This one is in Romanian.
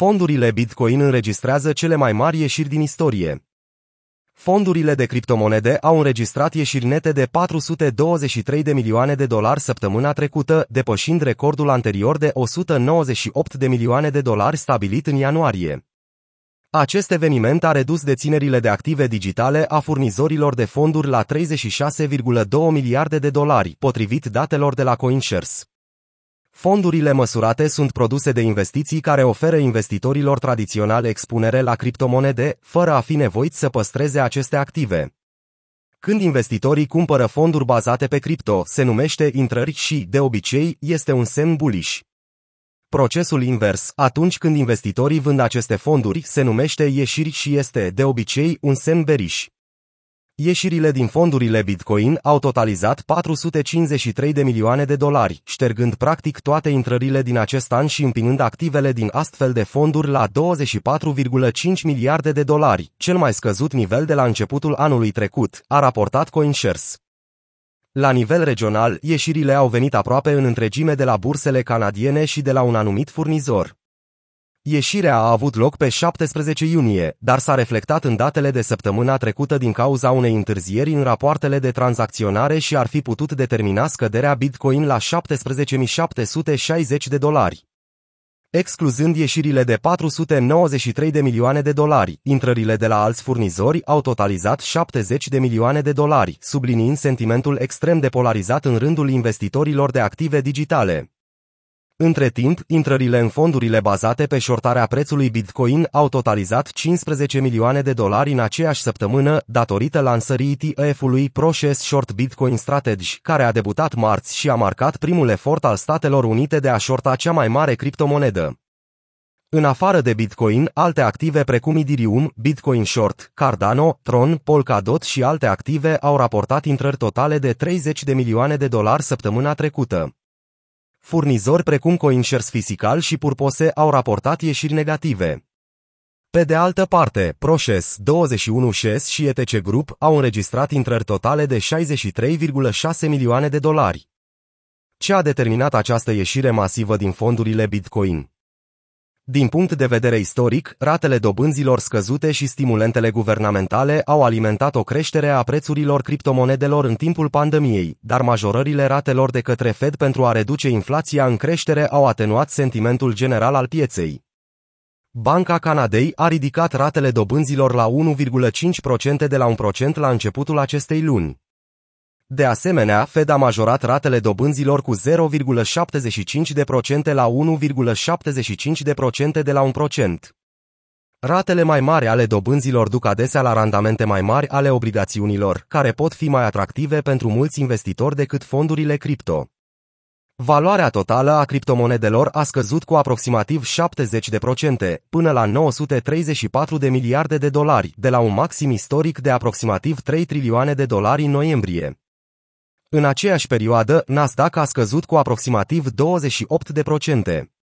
Fondurile Bitcoin înregistrează cele mai mari ieșiri din istorie. Fondurile de criptomonede au înregistrat ieșiri nete de 423 de milioane de dolari săptămâna trecută, depășind recordul anterior de 198 de milioane de dolari stabilit în ianuarie. Acest eveniment a redus deținerile de active digitale a furnizorilor de fonduri la 36,2 miliarde de dolari, potrivit datelor de la CoinShares. Fondurile măsurate sunt produse de investiții care oferă investitorilor tradiționale expunere la criptomonede, fără a fi nevoiți să păstreze aceste active. Când investitorii cumpără fonduri bazate pe cripto, se numește intrări și, de obicei, este un semn bullish. Procesul invers, atunci când investitorii vând aceste fonduri, se numește ieșiri și este, de obicei, un semn bearish. Ieșirile din fondurile Bitcoin au totalizat 453 de milioane de dolari, ștergând practic toate intrările din acest an și împinând activele din astfel de fonduri la 24,5 miliarde de dolari, cel mai scăzut nivel de la începutul anului trecut, a raportat CoinShares. La nivel regional, ieșirile au venit aproape în întregime de la bursele canadiene și de la un anumit furnizor. Ieșirea a avut loc pe 17 iunie, dar s-a reflectat în datele de săptămâna trecută din cauza unei întârzieri în rapoartele de tranzacționare și ar fi putut determina scăderea Bitcoin la 17.760 de dolari. Excluzând ieșirile de 493 de milioane de dolari, intrările de la alți furnizori au totalizat 70 de milioane de dolari, subliniind sentimentul extrem de polarizat în rândul investitorilor de active digitale. Între timp, intrările în fondurile bazate pe șortarea prețului Bitcoin au totalizat 15 milioane de dolari în aceeași săptămână, datorită lansării ETF-ului ProShares Short Bitcoin Strategy, care a debutat marți și a marcat primul efort al Statelor Unite de a șorta cea mai mare criptomonedă. În afară de Bitcoin, alte active precum Ethereum, Bitcoin Short, Cardano, Tron, Polkadot și alte active au raportat intrări totale de 30 de milioane de dolari săptămâna trecută. Furnizori precum CoinShares Physical și Purpose au raportat ieșiri negative. Pe de altă parte, ProShares, 21 Shares și ETC Group au înregistrat intrări totale de 63,6 milioane de dolari. Ce a determinat această ieșire masivă din fondurile Bitcoin? Din punct de vedere istoric, ratele dobânzilor scăzute și stimulentele guvernamentale au alimentat o creștere a prețurilor criptomonedelor în timpul pandemiei, dar majorările ratelor de către Fed pentru a reduce inflația în creștere au atenuat sentimentul general al pieței. Banca Canadei a ridicat ratele dobânzilor la 1,5% de la 1% la începutul acestei luni. De asemenea, Fed a majorat ratele dobânzilor cu 0,75% la 1,75% de la 1%. Ratele mai mari ale dobânzilor duc adesea la randamente mai mari ale obligațiunilor, care pot fi mai atractive pentru mulți investitori decât fondurile cripto. Valoarea totală a criptomonedelor a scăzut cu aproximativ 70%, până la 934 de miliarde de dolari, de la un maxim istoric de aproximativ 3 trilioane de dolari în noiembrie. În aceeași perioadă, Nasdaq a scăzut cu aproximativ 28%.